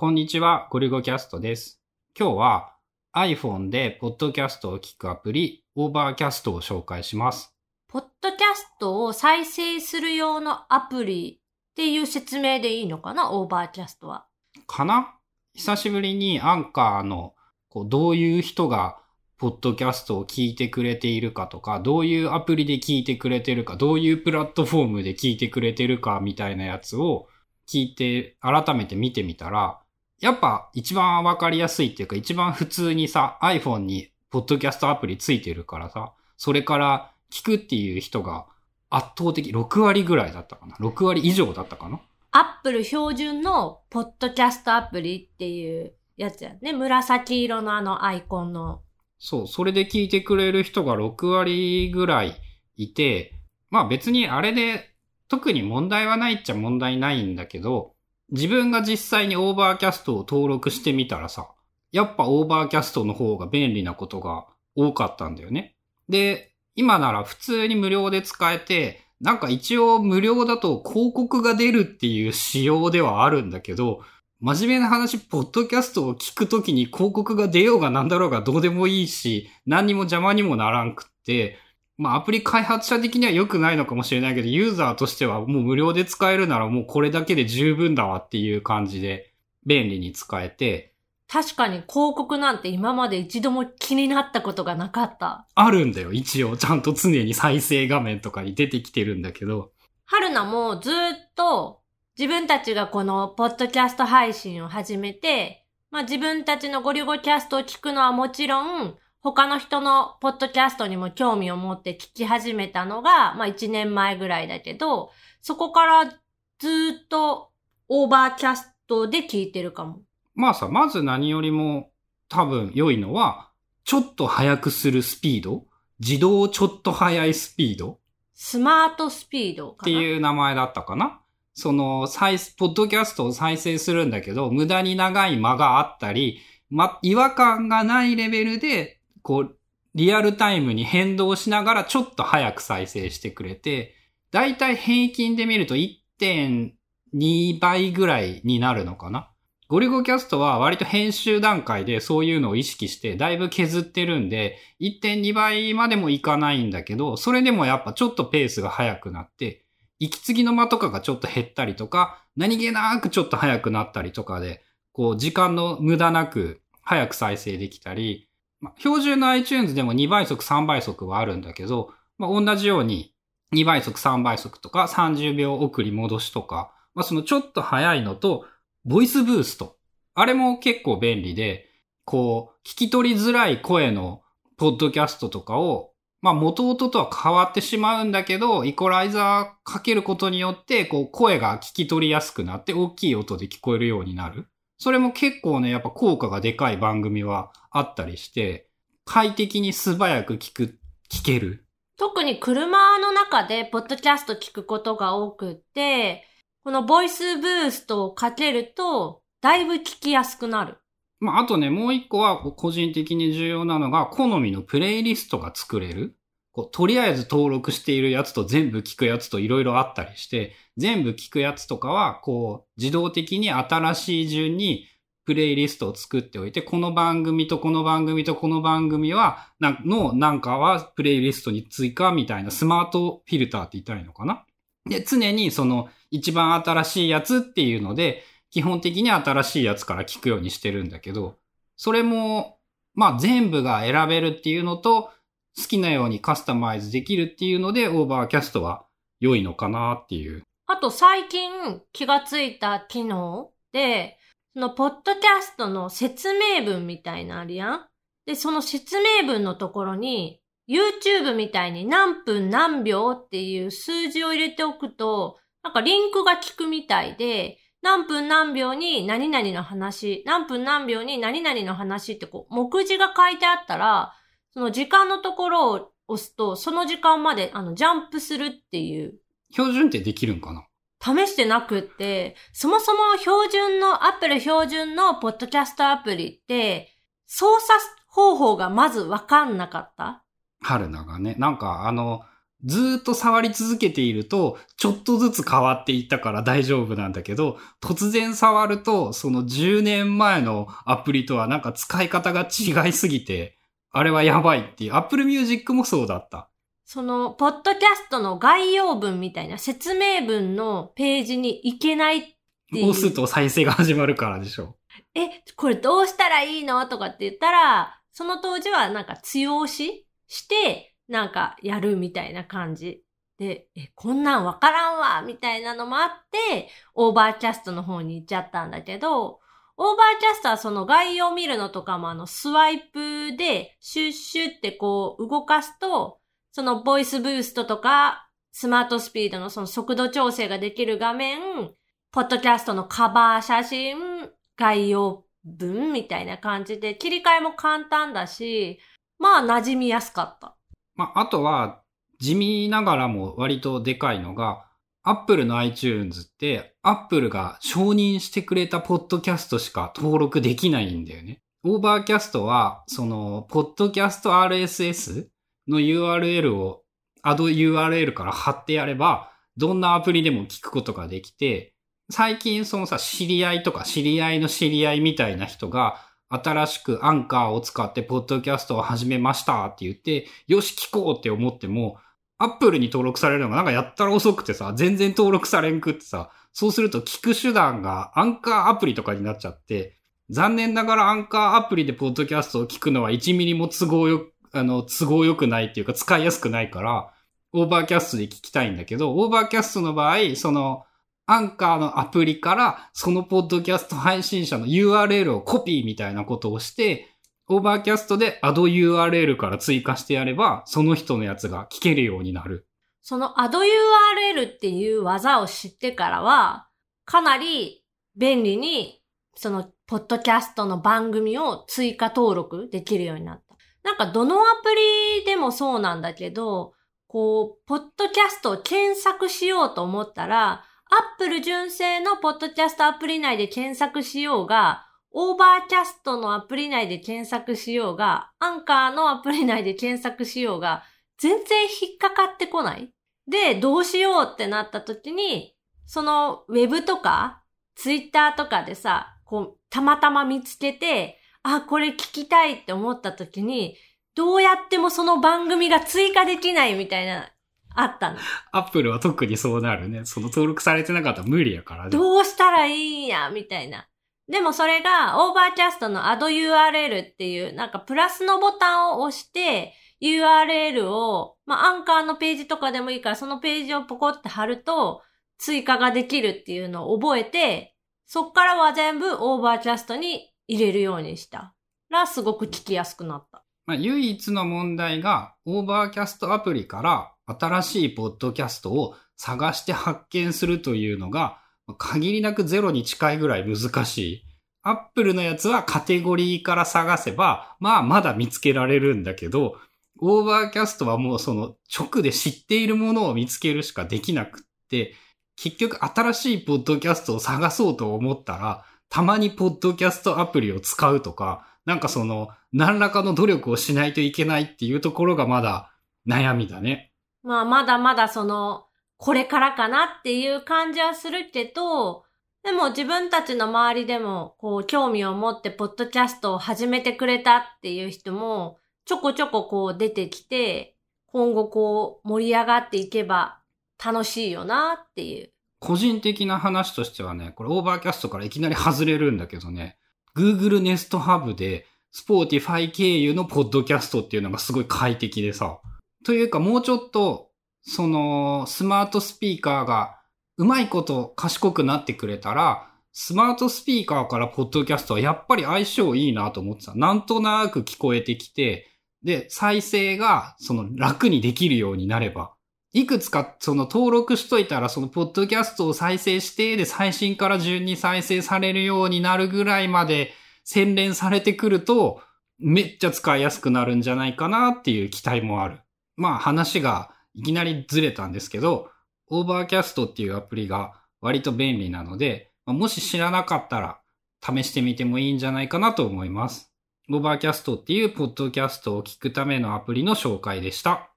こんにちは、ゴリゴキャストです。今日は iPhone でポッドキャストを聞くアプリ、 Overcast を紹介します。ポッドキャストを再生する用のアプリっていう説明でいいのかな Overcast は？かな？久しぶりにアンカーのこうどういう人がポッドキャストを聞いてくれているかとか、どういうアプリで聞いてくれてるか、どういうプラットフォームで聞いてくれてるかみたいなやつを聞いて改めて見てみたら、やっぱ一番わかりやすいっていうか一番普通にさ iPhone にポッドキャストアプリついてるからさ、それから聞くっていう人が圧倒的6割ぐらいだったかな ?6 割以上だったかなアップル標準のポッドキャストアプリっていうやつやね。紫色のあのアイコンの。そう、それで聞いてくれる人が6割ぐらいいて、まあ別にあれで特に問題はないっちゃ問題ないんだけど、自分が実際に Overcast を登録してみたらさ、やっぱ Overcast の方が便利なことが多かったんだよね。で、今なら普通に無料で使えて、なんか一応無料だと広告が出るっていう仕様ではあるんだけど、真面目な話、ポッドキャストを聞くときに広告が出ようがなんだろうがどうでもいいし、何にも邪魔にもならんくって、まあアプリ開発者的には良くないのかもしれないけど、ユーザーとしてはもう無料で使えるならもうこれだけで十分だわっていう感じで便利に使えて、確かに広告なんて今まで一度も気になったことがなかった。あるんだよ、一応。ちゃんと常に再生画面とかに出てきてるんだけど、春菜もずっと自分たちがこのポッドキャスト配信を始めて、まあ自分たちのゴリゴキャストを聞くのはもちろん、他の人のポッドキャストにも興味を持って聞き始めたのが、まあ1年前ぐらいだけど、そこからずっと Overcast で聞いてるかも。まあさ、まず何よりも多分良いのは、ちょっと速くするスピード自動ちょっと速いスピード Smart Speed。っていう名前だったかなその、再、ポッドキャストを再生するんだけど、無駄に長い間があったり、ま、違和感がないレベルで、こう、リアルタイムに変動しながらちょっと早く再生してくれて、だいたい平均で見ると1.2倍ぐらいになるのかな？ゴリゴキャストは割と編集段階でそういうのを意識してだいぶ削ってるんで、1.2倍までもいかないんだけど、それでもやっぱちょっとペースが速くなって、息継ぎの間とかがちょっと減ったりとか、何気なくちょっと速くなったりとかで、こう時間の無駄なく早く再生できたり、まあ、標準の iTunes でも2倍速3倍速はあるんだけど、まあ、同じように2倍速3倍速とか30秒送り戻しとか、まあ、そのちょっと早いのと、ボイスブースト。あれも結構便利で、こう、聞き取りづらい声のポッドキャストとかを、まあ元々とは変わってしまうんだけど、イコライザーかけることによって、こう声が聞き取りやすくなって大きい音で聞こえるようになる。それも結構ね、やっぱ効果がでかい番組はあったりして、快適に素早く聞く、聞ける。特に車の中でポッドキャスト聞くことが多くって、このボイスブーストをかけると、だいぶ聞きやすくなる。まあ、あとね、もう一個は個人的に重要なのが、好みのプレイリストが作れる。こうとりあえず登録しているやつと全部聞くやつといろいろあったりして、全部聞くやつとかは、こう、自動的に新しい順にプレイリストを作っておいて、この番組とこの番組とこの番組は、のなんかはプレイリストに追加みたいなスマートフィルターって言ったらいいのかな？で、常にその一番新しいやつっていうので、基本的に新しいやつから聞くようにしてるんだけど、それも、まあ全部が選べるっていうのと、好きなようにカスタマイズできるっていうので、 Overcast は良いのかなっていう。あと最近気がついた機能で、そのポッドキャストの説明文みたいなあるやんで、その説明文のところに、YouTube みたいに何分何秒っていう数字を入れておくと、なんかリンクが効くみたいで、何分何秒に何々の話、何分何秒に何々の話ってこう、目次が書いてあったら、その時間のところを押すと、その時間まであのジャンプするっていう。標準ってできるんかな？試してなくって、そもそも標準の、アップル標準のポッドキャストアプリって、操作方法がまずわかんなかった？春菜がね。なんかあの、ずーっと触り続けていると、ちょっとずつ変わっていったから大丈夫なんだけど、突然触ると、その10年前のアプリとはなんか使い方が違いすぎて、あれはやばいっていう。Apple Music もそうだった。その、ポッドキャストの概要文みたいな説明文のページに行けないっていう。押すと再生が始まるからでしょ。え、これどうしたらいいのとかって言ったら、その当時はなんか強押しして、なんかやるみたいな感じ。で、え、こんなんわからんわみたいなのもあって、 Overcast の方に行っちゃったんだけど、 Overcast はその概要を見るのとかもあのスワイプでシュッシュってこう動かすと、その Voice Boost とか Smart Speed のその速度調整ができる画面、ポッドキャストのカバー写真、概要文みたいな感じで切り替えも簡単だし、まあ馴染みやすかった。まあ、あとは、地味ながらも割とでかいのが、Apple の iTunes って、Apple が承認してくれたポッドキャストしか登録できないんだよね。 Overcast は、その、ポッドキャスト RSS の URL を、アド URL から貼ってやれば、どんなアプリでも聞くことができて、最近そのさ、知り合いとか知り合いの知り合いみたいな人が、新しくアンカーを使ってポッドキャストを始めましたって言って、よし聞こうって思っても、アップルに登録されるのがなんかやったら遅くてさ、全然登録されんくってさ、そうすると聞く手段がアンカーアプリとかになっちゃって、残念ながらアンカーアプリでポッドキャストを聞くのは1ミリも都合よ、あの、都合良くないっていうか使いやすくないから、 Overcast で聞きたいんだけど、 Overcast の場合、その、アンカーのアプリから、そのポッドキャスト配信者の URL をコピーみたいなことをして、 Overcast で Add URL から追加してやれば、その人のやつが聞けるようになる。そのアド URL っていう技を知ってからは、かなり便利に、その、ポッドキャストの番組を追加登録できるようになった。なんかどのアプリでもそうなんだけど、こう、ポッドキャストを検索しようと思ったら、アップル純正のポッドキャストアプリ内で検索しようが、 Overcast のアプリ内で検索しようが、アンカーのアプリ内で検索しようが、全然引っかかってこないで、どうしようってなった時に、そのウェブとか、ツイッターとかでさ、こう、たまたま見つけて、あ、これ聞きたいって思った時に、どうやってもその番組が追加できないみたいな、あったの。アップルは特にそうなるね。その登録されてなかったら無理やからね。どうしたらいいんや、みたいな。でもそれが、 Overcast の Add URL っていう、なんかプラスのボタンを押して、URL を、まあ、アンカーのページとかでもいいから、そのページをポコって貼ると、追加ができるっていうのを覚えて、そっからは全部 Overcast に入れるようにした。ら、すごく聞きやすくなった。まあ、唯一の問題が、 Overcast アプリから新しいポッドキャストを探して発見するというのが、限りなくゼロに近いぐらい難しい。アップルのやつはカテゴリーから探せば、まあまだ見つけられるんだけど、 Overcast はもうその直で知っているものを見つけるしかできなくって、結局新しいポッドキャストを探そうと思ったら、たまにポッドキャストアプリを使うとか、なんかその、何らかの努力をしないといけないっていうところがまだ悩みだね。まあ、まだまだその、これからかなっていう感じはするけど、でも自分たちの周りでも、こう、興味を持ってポッドキャストを始めてくれたっていう人も、ちょこちょここう出てきて、今後こう、盛り上がっていけば楽しいよなっていう。個人的な話としてはね、これ Overcast からいきなり外れるんだけどね、Google Nest Hub で Spotify 経由のポッドキャストっていうのがすごい快適でさ。というかもうちょっと、その、スマートスピーカーがうまいこと賢くなってくれたら、スマートスピーカーからポッドキャストはやっぱり相性いいなと思ってた。なんとなく聞こえてきて、で、再生がその楽にできるようになれば、いくつかその登録しといたらそのポッドキャストを再生して、で、最新から順に再生されるようになるぐらいまで洗練されてくると、めっちゃ使いやすくなるんじゃないかなっていう期待もある。まあ話がいきなりずれたんですけど、 Overcast っていうアプリが割と便利なので、もし知らなかったら試してみてもいいんじゃないかなと思います。 Overcast っていうポッドキャストを聞くためのアプリの紹介でした。